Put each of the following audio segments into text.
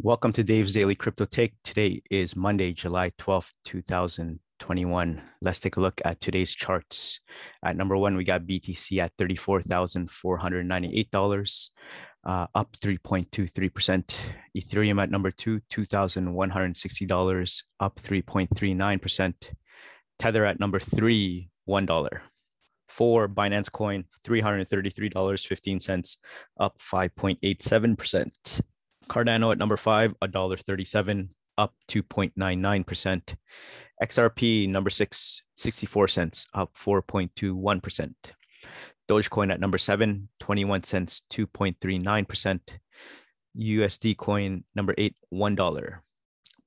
Welcome to Dave's Daily Crypto Take. Today is Monday, July 12th, 2021. Let's take a look at today's charts. At number one, we got BTC at $34,498, uh, up 3.23%. Ethereum at number two, $2,160, up 3.39%. Tether at number three, $1. Four, Binance Coin, $333.15, up 5.87%. Cardano at number five, $1.37, up 2.99%. XRP number six, 64 cents, up 4.21%. Dogecoin at number seven, 21 cents, 2.39%. USD coin number eight, $1.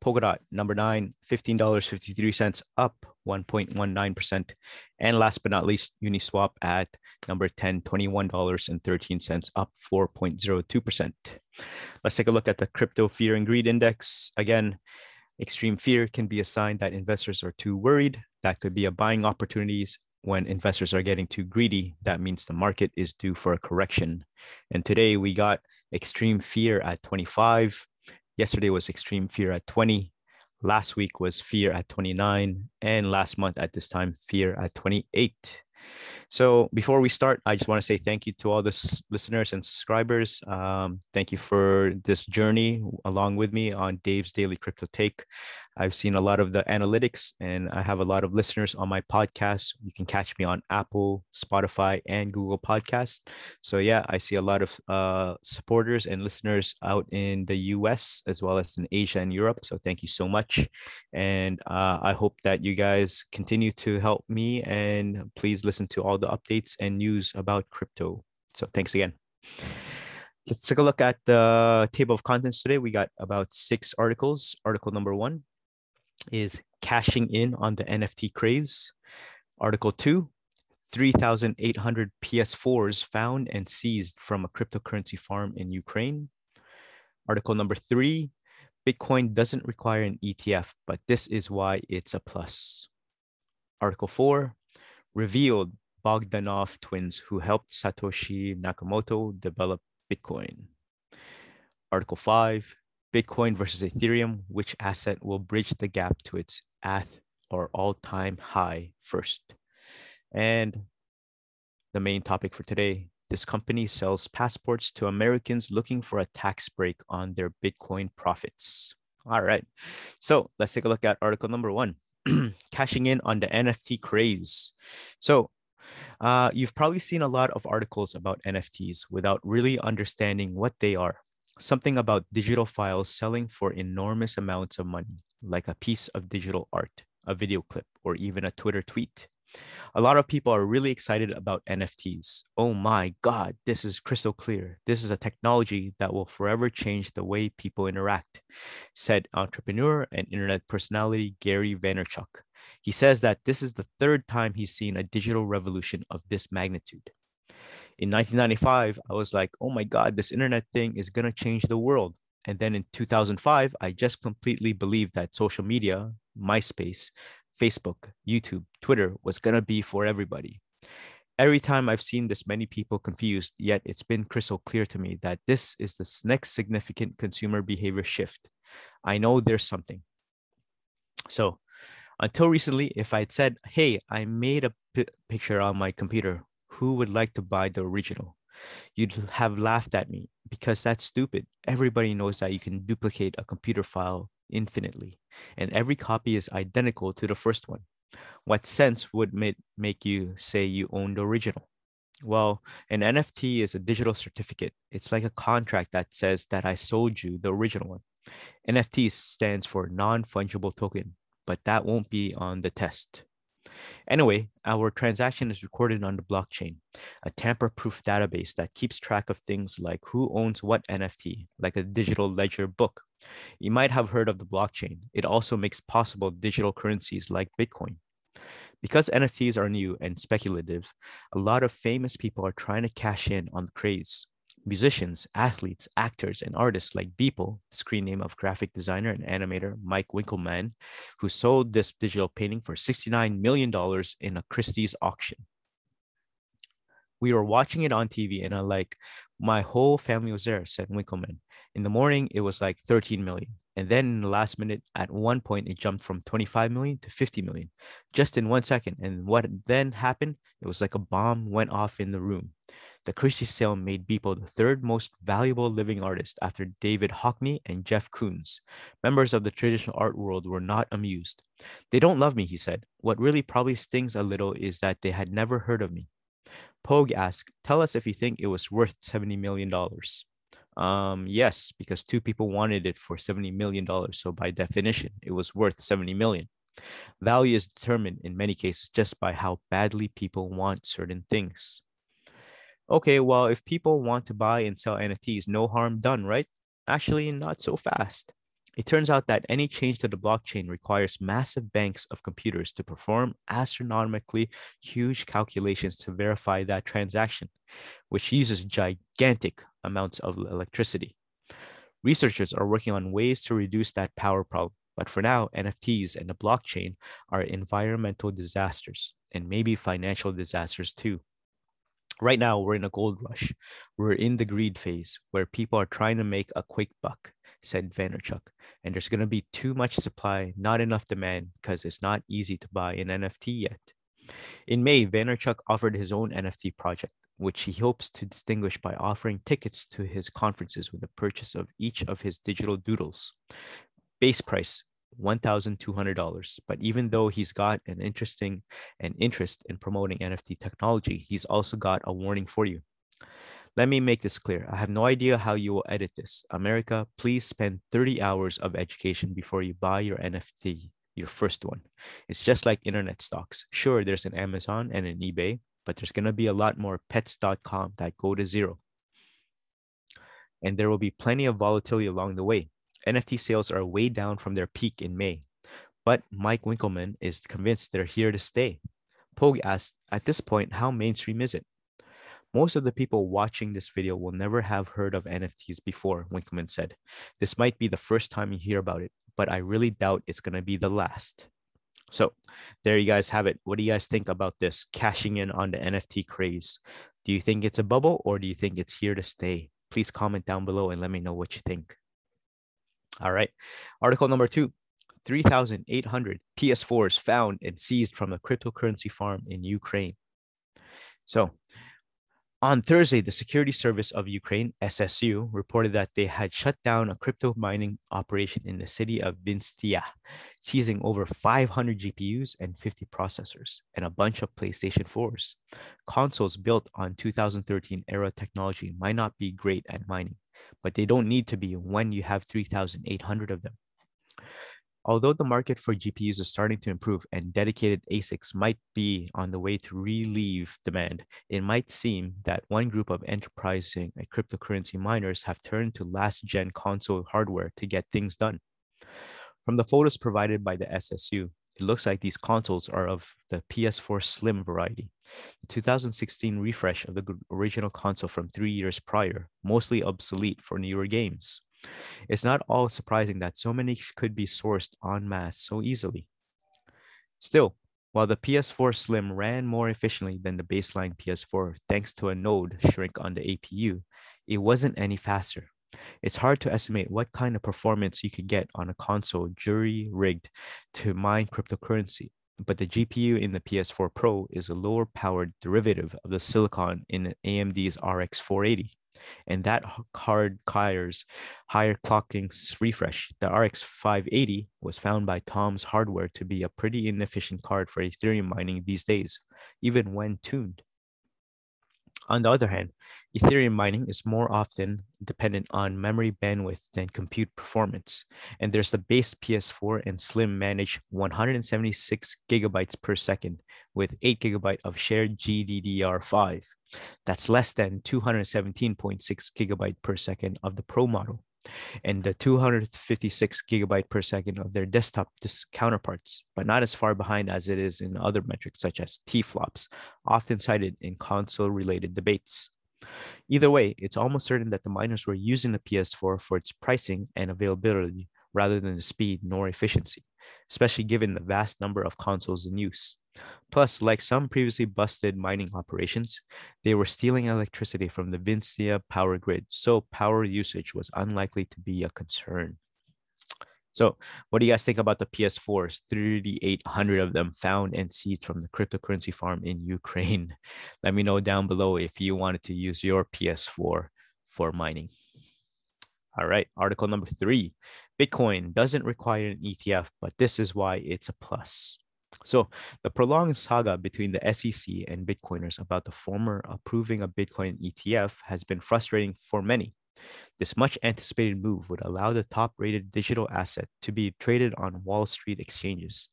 Polkadot number nine, $15.53, up 1.19%. And last but not least, Uniswap at number 10, $21.13, up 4.02%. Let's take a look at the crypto fear and greed index. Again, extreme fear can be a sign that investors are too worried. That could be a buying opportunities. When investors are getting too greedy, that means the market is due for a correction. And today we got extreme fear at 25. Yesterday was extreme fear at 20. Last week was fear at 29. And last month at this time, fear at 28. So before we start, I just want to say thank you to all the s- listeners and subscribers. Um, thank you for this journey along with me on Dave's Daily Crypto Take. I've seen a lot of the analytics and I have a lot of listeners on my podcast. You can catch me on Apple, Spotify, and Google Podcasts. So yeah, I see a lot of uh, supporters and listeners out in the US as well as in Asia and Europe. So thank you so much. And uh, I hope that you guys continue to help me and please listen to all the updates and news about crypto. So thanks again. Let's take a look at the table of contents today. We got about six articles. Article number one is cashing in on the NFT craze. Article two, 3,800 PS4s found and seized from a cryptocurrency farm in Ukraine. Article number three, Bitcoin doesn't require an ETF, but this is why it's a plus. Article four, revealed Bogdanov twins who helped Satoshi Nakamoto develop Bitcoin. Article 5 Bitcoin versus Ethereum, which asset will bridge the gap to its ATH or all time high first? And the main topic for today this company sells passports to Americans looking for a tax break on their Bitcoin profits. All right. So let's take a look at article number one cashing in on the NFT craze. So uh, you've probably seen a lot of articles about NFTs without really understanding what they are. Something about digital files selling for enormous amounts of money, like a piece of digital art, a video clip, or even a Twitter tweet. A lot of people are really excited about NFTs. Oh my God, this is crystal clear. This is a technology that will forever change the way people interact, said entrepreneur and internet personality Gary Vaynerchuk. He says that this is the third time he's seen a digital revolution of this magnitude. In 1995, I was like, oh my God, this internet thing is going to change the world. And then in 2005, I just completely believed that social media, MySpace, Facebook, YouTube, Twitter was going to be for everybody. Every time I've seen this many people confused, yet it's been crystal clear to me that this is the next significant consumer behavior shift. I know there's something. So, until recently, if I'd said, Hey, I made a p- picture on my computer, who would like to buy the original? You'd have laughed at me because that's stupid. Everybody knows that you can duplicate a computer file infinitely, and every copy is identical to the first one. What sense would make, you say you own the original? Well, an NFT is a digital certificate. It's like a contract that says that I sold you the original one. NFT stands for non fungible token, but that won't be on the test. Anyway, our transaction is recorded on the blockchain, a tamper proof database that keeps track of things like who owns what NFT, like a digital ledger book. You might have heard of the blockchain. It also makes possible digital currencies like Bitcoin. Because NFTs are new and speculative, a lot of famous people are trying to cash in on the craze. Musicians, athletes, actors, and artists like Beeple, screen name of graphic designer and animator Mike Winkelmann, who sold this digital painting for $69 million in a Christie's auction. We were watching it on TV and I like my whole family was there, said Winkelmann. In the morning, it was like 13 million. And then in the last minute, at one point, it jumped from 25 million to 50 million just in one second. And what then happened, it was like a bomb went off in the room. The Christie sale made Beeple the third most valuable living artist after David Hockney and Jeff Koons. Members of the traditional art world were not amused. They don't love me, he said. What really probably stings a little is that they had never heard of me. Pogue asked, Tell us if you think it was worth $70 million. Um, yes, because two people wanted it for $70 million. So by definition, it was worth 70 million. Value is determined in many cases just by how badly people want certain things. Okay, well, if people want to buy and sell NFTs, no harm done, right? Actually, not so fast. It turns out that any change to the blockchain requires massive banks of computers to perform astronomically huge calculations to verify that transaction, which uses gigantic amounts of electricity. Researchers are working on ways to reduce that power problem, but for now, NFTs and the blockchain are environmental disasters and maybe financial disasters too. Right now, we're in a gold rush. We're in the greed phase where people are trying to make a quick buck, said Vaynerchuk. And there's going to be too much supply, not enough demand, because it's not easy to buy an NFT yet. In May, Vaynerchuk offered his own NFT project, which he hopes to distinguish by offering tickets to his conferences with the purchase of each of his digital doodles. Base price $1,200. But even though he's got an interesting and interest in promoting NFT technology, he's also got a warning for you. Let me make this clear. I have no idea how you will edit this. America, please spend 30 hours of education before you buy your NFT, your first one. It's just like internet stocks. Sure, there's an Amazon and an eBay, but there's going to be a lot more pets.com that go to zero. And there will be plenty of volatility along the way. NFT sales are way down from their peak in May, but Mike Winkelmann is convinced they're here to stay. Pogue asked, at this point, how mainstream is it? Most of the people watching this video will never have heard of NFTs before, Winkelmann said. This might be the first time you hear about it, but I really doubt it's going to be the last. So, there you guys have it. What do you guys think about this cashing in on the NFT craze? Do you think it's a bubble or do you think it's here to stay? Please comment down below and let me know what you think. All right. Article number two 3,800 PS4s found and seized from a cryptocurrency farm in Ukraine. So, on Thursday, the Security Service of Ukraine, SSU, reported that they had shut down a crypto mining operation in the city of Vinnytsia, seizing over 500 GPUs and 50 processors, and a bunch of PlayStation 4s. Consoles built on 2013 era technology might not be great at mining, but they don't need to be when you have 3,800 of them. Although the market for GPUs is starting to improve and dedicated ASICs might be on the way to relieve demand, it might seem that one group of enterprising cryptocurrency miners have turned to last gen console hardware to get things done. From the photos provided by the SSU, it looks like these consoles are of the PS4 Slim variety. The 2016 refresh of the original console from three years prior, mostly obsolete for newer games. It's not all surprising that so many could be sourced en masse so easily. Still, while the PS4 Slim ran more efficiently than the baseline PS4 thanks to a node shrink on the APU, it wasn't any faster. It's hard to estimate what kind of performance you could get on a console jury rigged to mine cryptocurrency, but the GPU in the PS4 Pro is a lower powered derivative of the silicon in AMD's RX 480 and that card requires higher clocking refresh. The RX 580 was found by Tom's Hardware to be a pretty inefficient card for Ethereum mining these days, even when tuned. On the other hand, Ethereum mining is more often dependent on memory bandwidth than compute performance. And there's the base PS4 and Slim manage 176 gigabytes per second with 8 gigabyte of shared GDDR5. That's less than 217.6 gigabyte per second of the Pro model and the 256 gigabyte per second of their desktop counterparts, but not as far behind as it is in other metrics such as T-flops, often cited in console-related debates. Either way, it's almost certain that the miners were using the PS4 for its pricing and availability rather than the speed nor efficiency. Especially given the vast number of consoles in use. Plus, like some previously busted mining operations, they were stealing electricity from the Vinnytsia power grid, so power usage was unlikely to be a concern. So, what do you guys think about the PS4s? 3,800 of them found and seized from the cryptocurrency farm in Ukraine. Let me know down below if you wanted to use your PS4 for mining. All right, article number three Bitcoin doesn't require an ETF, but this is why it's a plus. So, the prolonged saga between the SEC and Bitcoiners about the former approving a Bitcoin ETF has been frustrating for many. This much anticipated move would allow the top rated digital asset to be traded on Wall Street exchanges,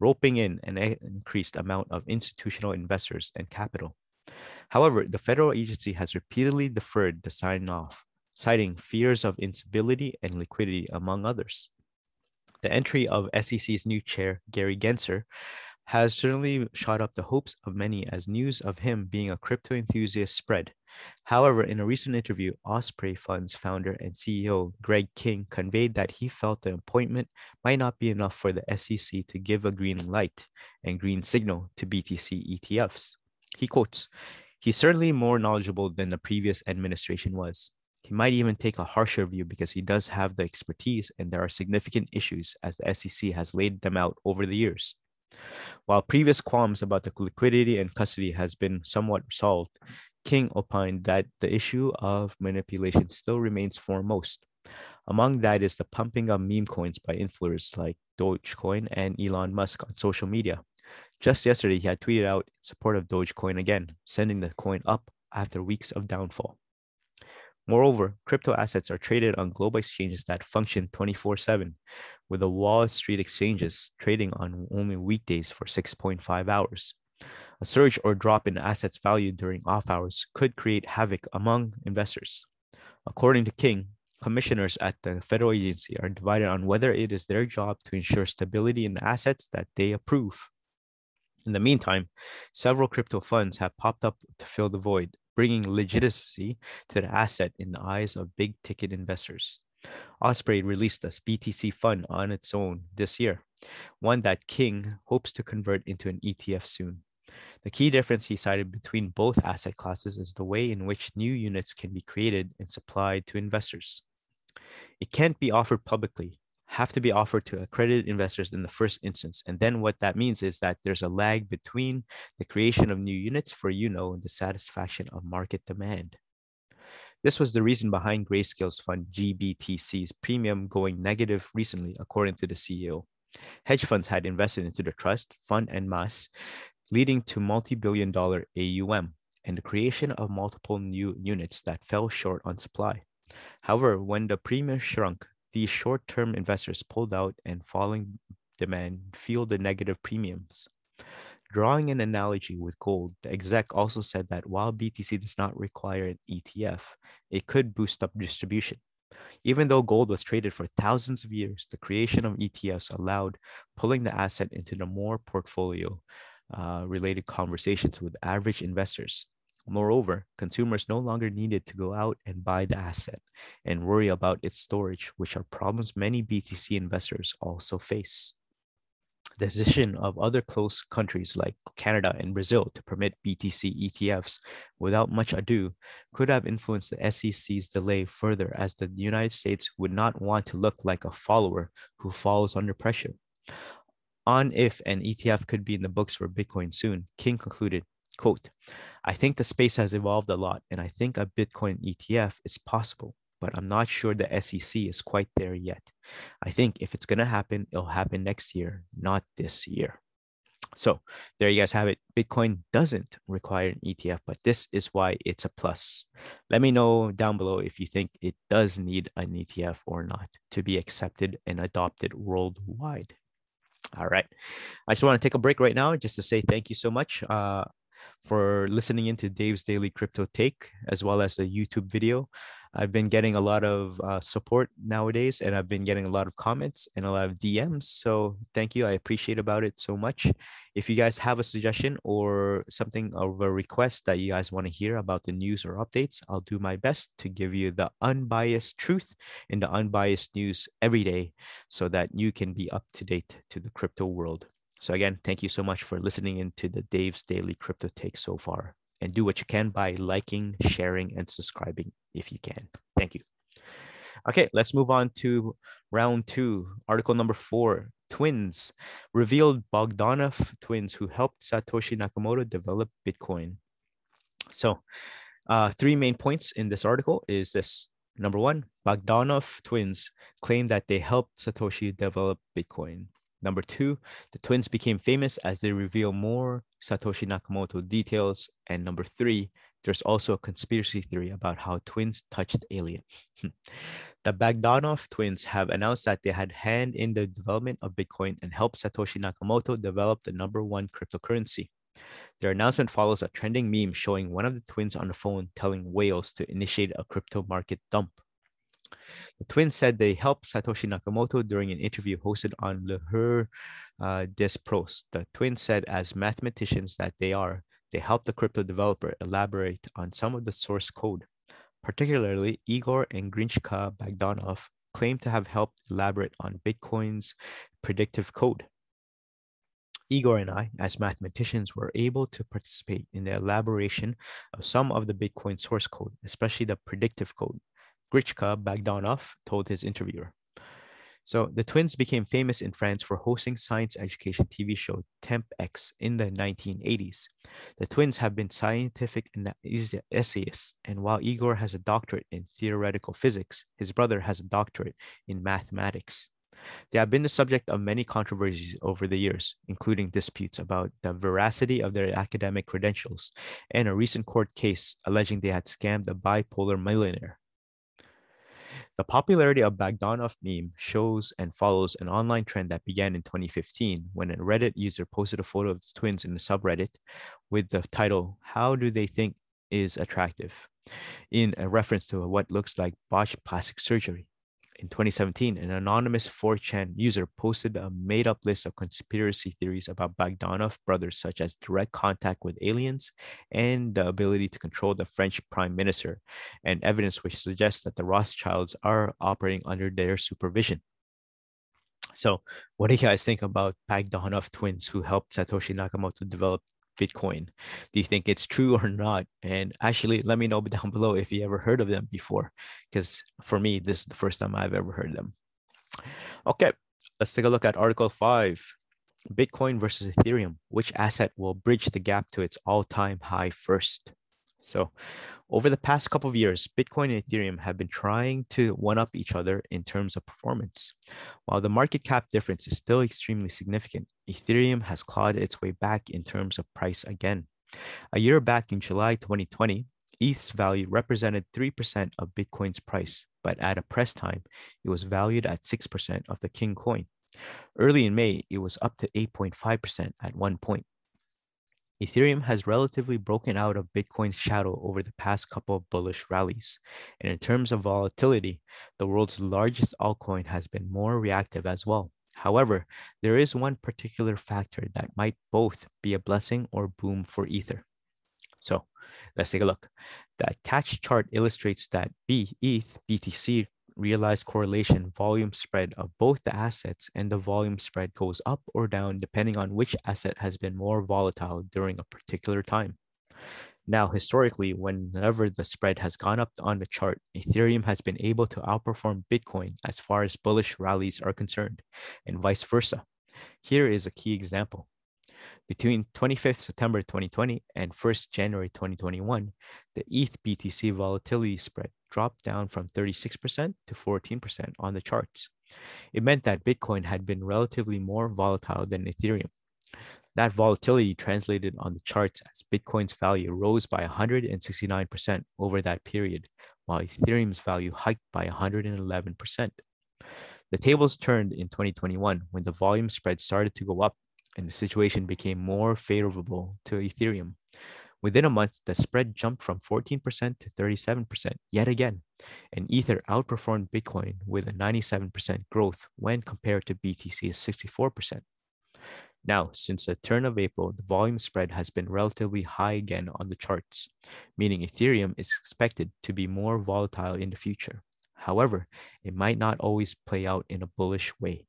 roping in an increased amount of institutional investors and capital. However, the federal agency has repeatedly deferred the sign off, citing fears of instability and liquidity, among others. The entry of SEC's new chair, Gary Gensler, has certainly shot up the hopes of many as news of him being a crypto enthusiast spread. However, in a recent interview, Osprey Fund's founder and CEO Greg King conveyed that he felt the appointment might not be enough for the SEC to give a green light and green signal to BTC ETFs. He quotes, He's certainly more knowledgeable than the previous administration was. He might even take a harsher view because he does have the expertise and there are significant issues as the SEC has laid them out over the years. While previous qualms about the liquidity and custody has been somewhat resolved, King opined that the issue of manipulation still remains foremost. Among that is the pumping of meme coins by influencers like Dogecoin and Elon Musk on social media. Just yesterday, he had tweeted out in support of Dogecoin again, sending the coin up after weeks of downfall. Moreover, crypto assets are traded on global exchanges that function 24 7, with the Wall Street exchanges trading on only weekdays for 6.5 hours. A surge or drop in assets value during off hours could create havoc among investors. According to King, commissioners at the federal agency are divided on whether it is their job to ensure stability in the assets that they approve. In the meantime, several crypto funds have popped up to fill the void, bringing legitimacy to the asset in the eyes of big ticket investors. Osprey released a BTC fund on its own this year, one that King hopes to convert into an ETF soon. The key difference he cited between both asset classes is the way in which new units can be created and supplied to investors. It can't be offered publicly, have to be offered to accredited investors in the first instance. And then what that means is that there's a lag between the creation of new units for you know and the satisfaction of market demand. This was the reason behind Grayscale's fund GBTC's premium going negative recently, according to the CEO. Hedge funds had invested into the trust fund and mass, leading to multi-billion dollar AUM and the creation of multiple new units that fell short on supply. However, when the premium shrunk, these short term investors pulled out and falling demand fueled the negative premiums. Drawing an analogy with gold, the exec also said that while BTC does not require an ETF, it could boost up distribution. Even though gold was traded for thousands of years, the creation of ETFs allowed pulling the asset into the more portfolio uh, related conversations with average investors Moreover, consumers no longer needed to go out and buy the asset and worry about its storage, which are problems many BTC investors also face. The decision of other close countries like Canada and Brazil to permit BTC ETFs without much ado could have influenced the SEC's delay further, as the United States would not want to look like a follower who falls under pressure. On if an ETF could be in the books for Bitcoin soon, King concluded Quote, I think the space has evolved a lot, and I think a Bitcoin ETF is possible, but I'm not sure the SEC is quite there yet. I think if it's going to happen, it'll happen next year, not this year. So there you guys have it. Bitcoin doesn't require an ETF, but this is why it's a plus. Let me know down below if you think it does need an ETF or not to be accepted and adopted worldwide. All right. I just want to take a break right now just to say thank you so much. Uh, for listening into Dave's Daily Crypto Take as well as the YouTube video. I've been getting a lot of uh, support nowadays, and I've been getting a lot of comments and a lot of DMs. So thank you. I appreciate about it so much. If you guys have a suggestion or something of a request that you guys want to hear about the news or updates, I'll do my best to give you the unbiased truth and the unbiased news every day, so that you can be up to date to the crypto world. So again, thank you so much for listening into the Dave's Daily Crypto Take so far and do what you can by liking, sharing, and subscribing if you can. Thank you. Okay, let's move on to round two. Article number four Twins revealed Bogdanov twins who helped Satoshi Nakamoto develop Bitcoin. So, uh, three main points in this article is this. Number one, Bogdanov twins claim that they helped Satoshi develop Bitcoin. Number two, the twins became famous as they reveal more Satoshi Nakamoto details. And number three, there's also a conspiracy theory about how twins touched alien. Hmm. the Bogdanov twins have announced that they had hand in the development of Bitcoin and helped Satoshi Nakamoto develop the number one cryptocurrency. Their announcement follows a trending meme showing one of the twins on the phone telling whales to initiate a crypto market dump. The twins said they helped Satoshi Nakamoto during an interview hosted on Le Jour uh, des Pros. The twins said, as mathematicians that they are, they helped the crypto developer elaborate on some of the source code. Particularly, Igor and Grichka Bogdanov claim to have helped elaborate on Bitcoin's predictive code. Igor and I, as mathematicians, were able to participate in the elaboration of some of the Bitcoin source code, especially the predictive code. Grichka Bogdanov told his interviewer. So the twins became famous in France for hosting science education TV show Temps X in the 1980s. The twins have been scientific essayists, and while Igor has a doctorate in theoretical physics, his brother has a doctorate in mathematics. They have been the subject of many controversies over the years, including disputes about the veracity of their academic credentials and a recent court case alleging they had scammed a bipolar millionaire. The popularity of Bogdanov meme shows and follows an online trend that began in 2015 when a Reddit user posted a photo of the twins in the subreddit with the title, How Do They Think Is Attractive? in a reference to what looks like botched plastic surgery in 2017, an anonymous 4chan user posted a made up list of conspiracy theories about Bogdanov brothers, such as direct contact with aliens and the ability to control the French prime minister, and evidence which suggests that the Rothschilds are operating under their supervision. So, what do you guys think about Bogdanov twins who helped Satoshi Nakamoto develop Bitcoin? Do you think it's true or not? And actually, let me know down below if you ever heard of them before, because for me, this is the first time I've ever heard them. Okay, let's take a look at Article 5. Bitcoin versus Ethereum. Which asset will bridge the gap to its all time high first? So, over the past couple of years, Bitcoin and Ethereum have been trying to one up each other in terms of performance. While the market cap difference is still extremely significant, Ethereum has clawed its way back in terms of price again. A year back in July 2020, ETH's value represented 3% of Bitcoin's price, but at a press time, it was valued at 6% of the King coin. Early in May, it was up to 8.5% at one point. Ethereum has relatively broken out of Bitcoin's shadow over the past couple of bullish rallies. And in terms of volatility, the world's largest altcoin has been more reactive as well. However, there is one particular factor that might both be a blessing or boom for Ether. So let's take a look. The attached chart illustrates that B, ETH, BTC realized correlation volume spread of both the assets and the volume spread goes up or down depending on which asset has been more volatile during a particular time. Now, historically, whenever the spread has gone up on the chart, Ethereum has been able to outperform Bitcoin as far as bullish rallies are concerned, and vice versa. Here is a key example. Between 25th September 2020 and 1st January 2021, the ETH BTC volatility spread dropped down from 36% to 14% on the charts. It meant that Bitcoin had been relatively more volatile than Ethereum. That volatility translated on the charts as Bitcoin's value rose by 169% over that period, while Ethereum's value hiked by 111%. The tables turned in 2021 when the volume spread started to go up and the situation became more favorable to Ethereum. Within a month, the spread jumped from 14% to 37% yet again, and Ether outperformed Bitcoin with a 97% growth when compared to BTC's 64%. Now, since the turn of April, the volume spread has been relatively high again on the charts, meaning Ethereum is expected to be more volatile in the future. However, it might not always play out in a bullish way.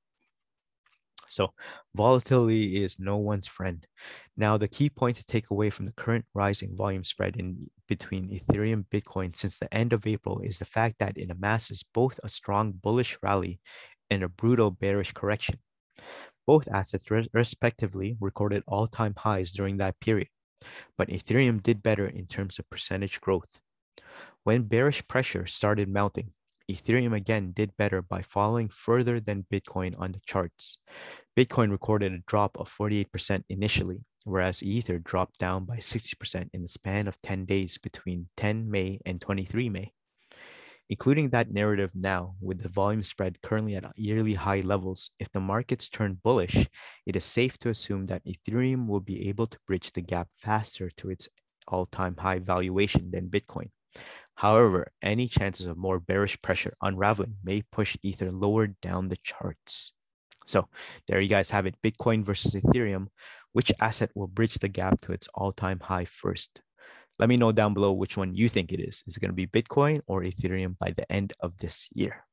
So volatility is no one's friend. Now, the key point to take away from the current rising volume spread in between Ethereum Bitcoin since the end of April is the fact that it amasses both a strong bullish rally and a brutal bearish correction. Both assets re- respectively recorded all-time highs during that period, but Ethereum did better in terms of percentage growth. When bearish pressure started mounting, Ethereum again did better by falling further than Bitcoin on the charts. Bitcoin recorded a drop of 48% initially, whereas Ether dropped down by 60% in the span of 10 days between 10 May and 23 May. Including that narrative now, with the volume spread currently at yearly high levels, if the markets turn bullish, it is safe to assume that Ethereum will be able to bridge the gap faster to its all time high valuation than Bitcoin. However, any chances of more bearish pressure unraveling may push Ether lower down the charts. So there you guys have it Bitcoin versus Ethereum. Which asset will bridge the gap to its all time high first? Let me know down below which one you think it is. Is it going to be Bitcoin or Ethereum by the end of this year?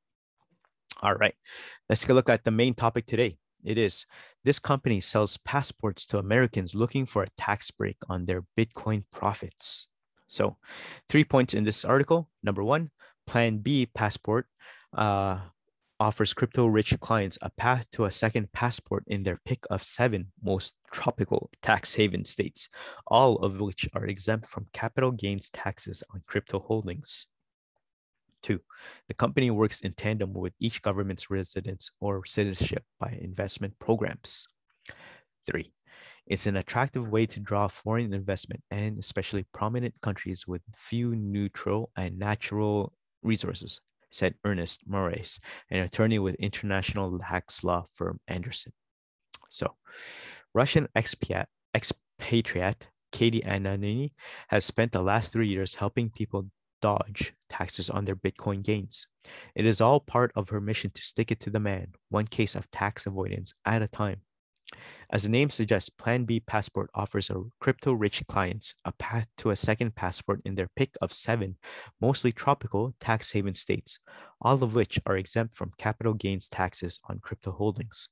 All right, let's take a look at the main topic today. It is this company sells passports to Americans looking for a tax break on their Bitcoin profits. So, three points in this article. Number one, Plan B passport uh, offers crypto rich clients a path to a second passport in their pick of seven most tropical tax haven states, all of which are exempt from capital gains taxes on crypto holdings. Two, the company works in tandem with each government's residence or citizenship by investment programs. Three, it's an attractive way to draw foreign investment and especially prominent countries with few neutral and natural resources, said Ernest Marais, an attorney with international tax law firm Andersen. So, Russian expat, expatriate Katie Ananina has spent the last three years helping people dodge taxes on their Bitcoin gains. It is all part of her mission to stick it to the man, one case of tax avoidance at a time. As the name suggests, Plan B Passport offers a crypto rich clients a path to a second passport in their pick of seven, mostly tropical tax haven states, all of which are exempt from capital gains taxes on crypto holdings.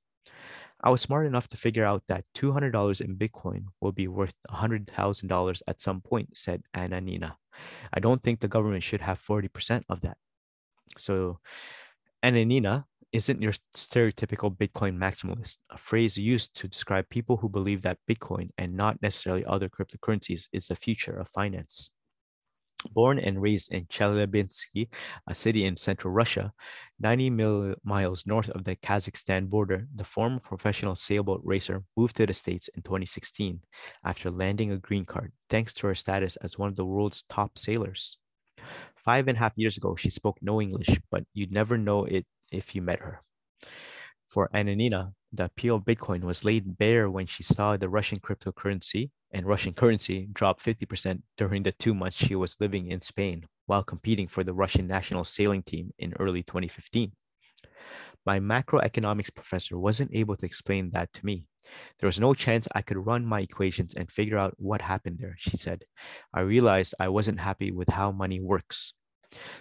I was smart enough to figure out that $200 in Bitcoin will be worth $100,000 at some point, said Ananina. I don't think the government should have 40% of that. So, Ananina isn't your stereotypical Bitcoin maximalist, a phrase used to describe people who believe that Bitcoin and not necessarily other cryptocurrencies is the future of finance. Born and raised in Chelyabinsk, a city in central Russia, 90 mil- miles north of the Kazakhstan border, the former professional sailboat racer moved to the States in 2016 after landing a green card, thanks to her status as one of the world's top sailors. Five and a half years ago, she spoke no English, but you'd never know it if you met her. For Ananina, the appeal of Bitcoin was laid bare when she saw the Russian cryptocurrency and Russian currency drop 50% during the two months she was living in Spain while competing for the Russian national sailing team in early 2015. My macroeconomics professor wasn't able to explain that to me. There was no chance I could run my equations and figure out what happened there, she said. I realized I wasn't happy with how money works.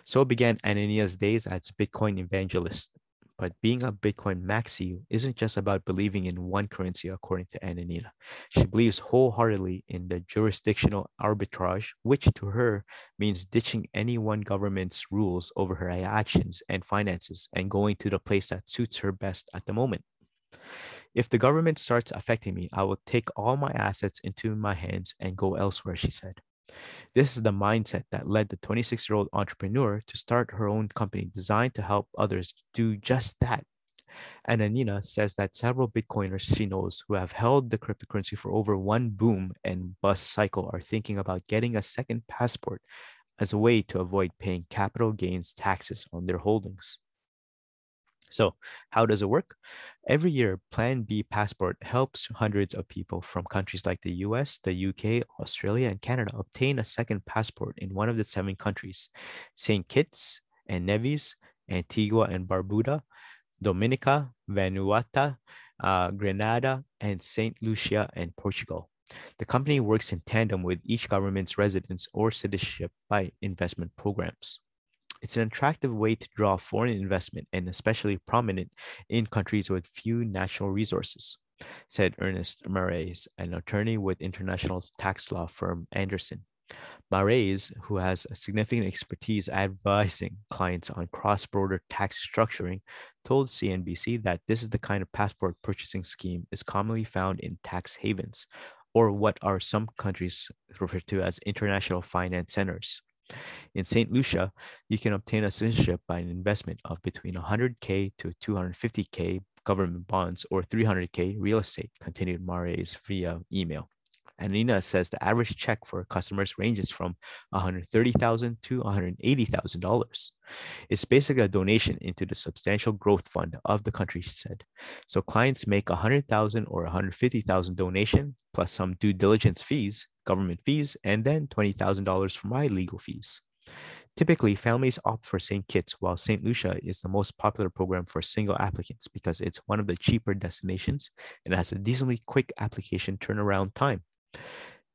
So began Ananina's days as Bitcoin evangelist. But being a Bitcoin maxi isn't just about believing in one currency, according to Ananina. She believes wholeheartedly in the jurisdictional arbitrage, which to her means ditching any one government's rules over her actions and finances and going to the place that suits her best at the moment. If the government starts affecting me, I will take all my assets into my hands and go elsewhere, she said. This is the mindset that led the 26 year old entrepreneur to start her own company designed to help others do just that. Ananina says that several Bitcoiners she knows who have held the cryptocurrency for over one boom and bust cycle are thinking about getting a second passport as a way to avoid paying capital gains taxes on their holdings. So, how does it work? Every year, Plan B Passport helps hundreds of people from countries like the US, the UK, Australia, and Canada obtain a second passport in one of the seven countries St. Kitts and Nevis, Antigua and Barbuda, Dominica, Vanuatu, uh, Grenada, and St. Lucia and Portugal. The company works in tandem with each government's residence or citizenship by investment programs. It's an attractive way to draw foreign investment and especially prominent in countries with few natural resources, said Ernest Marais, an attorney with international tax law firm Andersen. Marais, who has significant expertise advising clients on cross border tax structuring, told CNBC that this is the kind of passport purchasing scheme is commonly found in tax havens, or what are some countries referred to as international finance centers. In St. Lucia, you can obtain a citizenship by an investment of between 100K to 250K government bonds or 300K real estate, continued Marais via email. Anina says the average check for customers ranges from 130,000 to $180,000. It's basically a donation into the substantial growth fund of the country, she said. So clients make 100,000 or $150,000 donation plus some due diligence fees, government fees, and then $20,000 for my legal fees. Typically, families opt for St. Kitts, while St. Lucia is the most popular program for single applicants because it's one of the cheaper destinations and has a decently quick application turnaround time.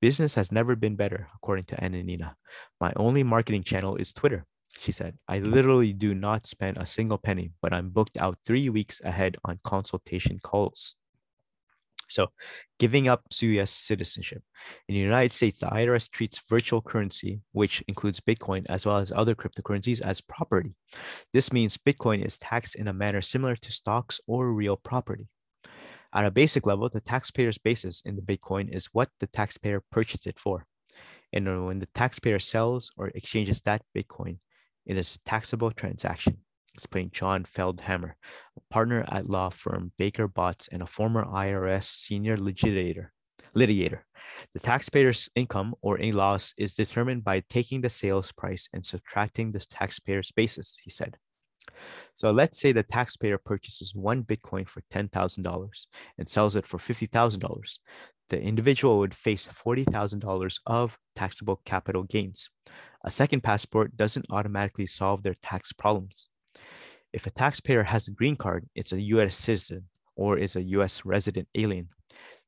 Business has never been better, according to Ananina. My only marketing channel is Twitter. She said, I literally do not spend a single penny, but I'm booked out three weeks ahead on consultation calls. So, giving up US citizenship. In the United States, the IRS treats virtual currency, which includes Bitcoin as well as other cryptocurrencies, as property. This means Bitcoin is taxed in a manner similar to stocks or real property. At a basic level, the taxpayer's basis in the Bitcoin is what the taxpayer purchased it for. And when the taxpayer sells or exchanges that Bitcoin, it is a taxable transaction, explained John Feldhammer, a partner at law firm Baker Botts and a former IRS senior litigator. litigator. The taxpayer's income or any loss is determined by taking the sales price and subtracting the taxpayer's basis, he said. So let's say the taxpayer purchases one Bitcoin for $10,000 and sells it for $50,000. The individual would face $40,000 of taxable capital gains. A second passport doesn't automatically solve their tax problems. If a taxpayer has a green card, it's a US citizen or is a US resident alien.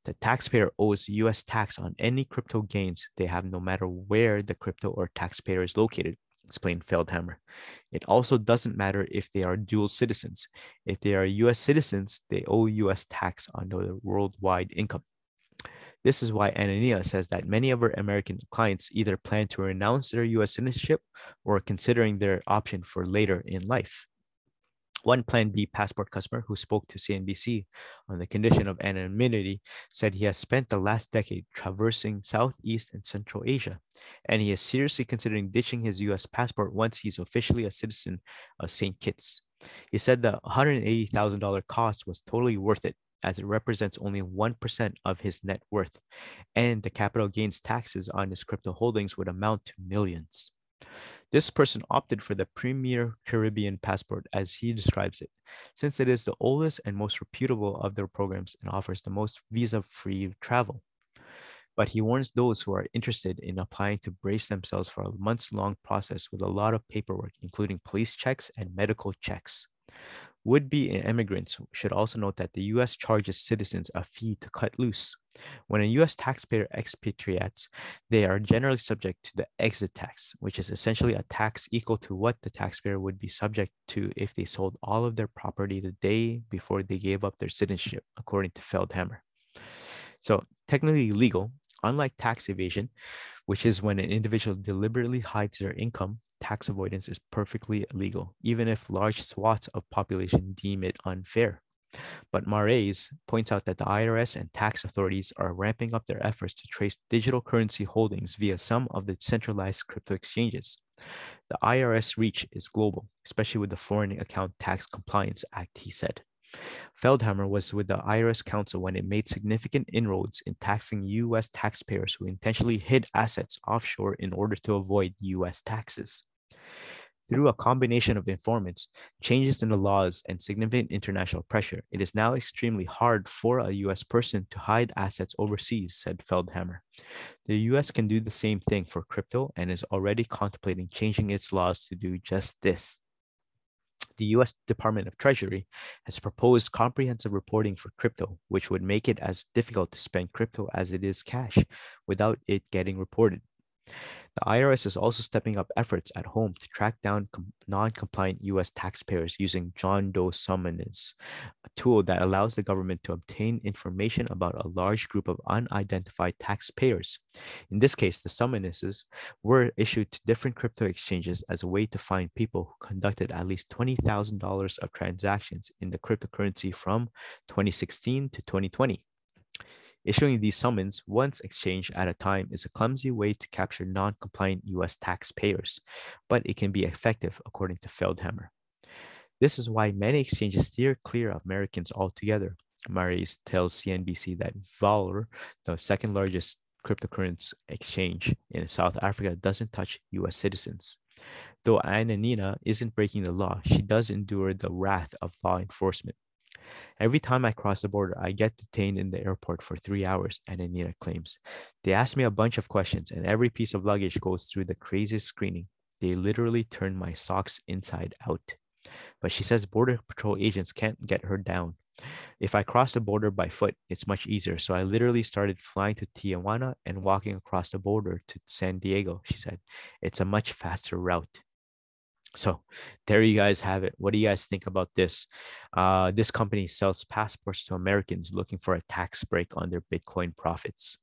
The taxpayer owes US tax on any crypto gains they have no matter where the crypto or taxpayer is located explained Feldhammer. It also doesn't matter if they are dual citizens. If they are US citizens, they owe US tax on their worldwide income. This is why Ananina says that many of her American clients either plan to renounce their US citizenship or are considering their option for later in life. One Plan B passport customer who spoke to CNBC on the condition of anonymity said he has spent the last decade traversing Southeast and Central Asia, and he is seriously considering ditching his US passport once he's officially a citizen of St. Kitts. He said the $180,000 cost was totally worth it, as it represents only 1% of his net worth, and the capital gains taxes on his crypto holdings would amount to millions. This person opted for the Premier Caribbean Passport, as he describes it, since it is the oldest and most reputable of their programs and offers the most visa free travel. But he warns those who are interested in applying to brace themselves for a months long process with a lot of paperwork, including police checks and medical checks. Would be immigrants should also note that the US charges citizens a fee to cut loose. When a US taxpayer expatriates, they are generally subject to the exit tax, which is essentially a tax equal to what the taxpayer would be subject to if they sold all of their property the day before they gave up their citizenship, according to Feldhammer. So, technically legal, unlike tax evasion, which is when an individual deliberately hides their income tax avoidance is perfectly legal, even if large swaths of population deem it unfair. But Marais points out that the IRS and tax authorities are ramping up their efforts to trace digital currency holdings via some of the centralized crypto exchanges. The IRS reach is global, especially with the Foreign Account Tax Compliance Act, he said. Feldhammer was with the IRS Counsel when it made significant inroads in taxing U.S. taxpayers who intentionally hid assets offshore in order to avoid U.S. taxes. Through a combination of informants, changes in the laws, and significant international pressure, it is now extremely hard for a US person to hide assets overseas, said Feldhammer. The US can do the same thing for crypto and is already contemplating changing its laws to do just this the US Department of Treasury has proposed comprehensive reporting for crypto, which would make it as difficult to spend crypto as it is cash without it getting reported. The IRS is also stepping up efforts at home to track down com- non compliant US taxpayers using John Doe summons, a tool that allows the government to obtain information about a large group of unidentified taxpayers. In this case, the summonses were issued to different crypto exchanges as a way to find people who conducted at least $20,000 of transactions in the cryptocurrency from 2016 to 2020. Issuing these summons once exchanged at a time is a clumsy way to capture non compliant US taxpayers, but it can be effective, according to Feldhammer. This is why many exchanges steer clear of Americans altogether. Marais tells CNBC that VALR, the second largest cryptocurrency exchange in South Africa, doesn't touch US citizens. Though Ananina isn't breaking the law, she does endure the wrath of law enforcement. Every time I cross the border, I get detained in the airport for three hours, Ananina claims. They ask me a bunch of questions, and every piece of luggage goes through the craziest screening. They literally turn my socks inside out. But she says Border Patrol agents can't get her down. If I cross the border by foot, it's much easier. So I literally started flying to Tijuana and walking across the border to San Diego, she said. It's a much faster route. So there you guys have it. What do you guys think about this? Uh, this company sells passports to Americans looking for a tax break on their Bitcoin profits.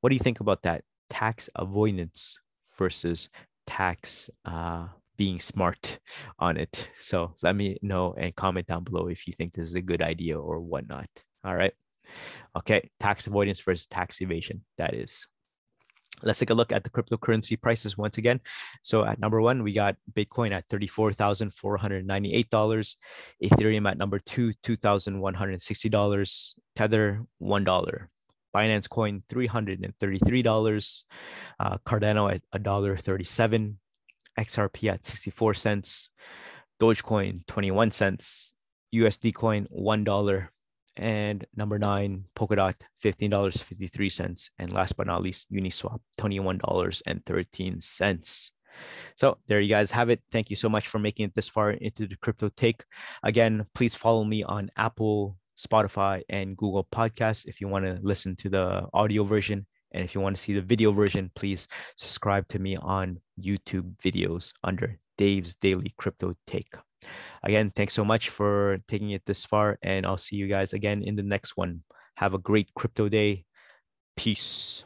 What do you think about that? Tax avoidance versus tax uh, being smart on it. So let me know and comment down below if you think this is a good idea or whatnot. All right. Okay. Tax avoidance versus tax evasion. That is. Let's take a look at the cryptocurrency prices once again. So at number one, we got Bitcoin at $34,498, Ethereum at number two, $2,160, Tether, $1. Binance Coin, $333, uh, Cardano at $1.37, XRP at 64 cents, Dogecoin, 21 cents, USD Coin, $1, and number nine, Polkadot, $15.53. And last but not least, Uniswap, $21.13. So there you guys have it. Thank you so much for making it this far into the crypto take. Again, please follow me on Apple, Spotify, and Google Podcasts if you want to listen to the audio version. And if you want to see the video version, please subscribe to me on YouTube videos under Dave's Daily Crypto Take. Again, thanks so much for taking it this far, and I'll see you guys again in the next one. Have a great crypto day. Peace.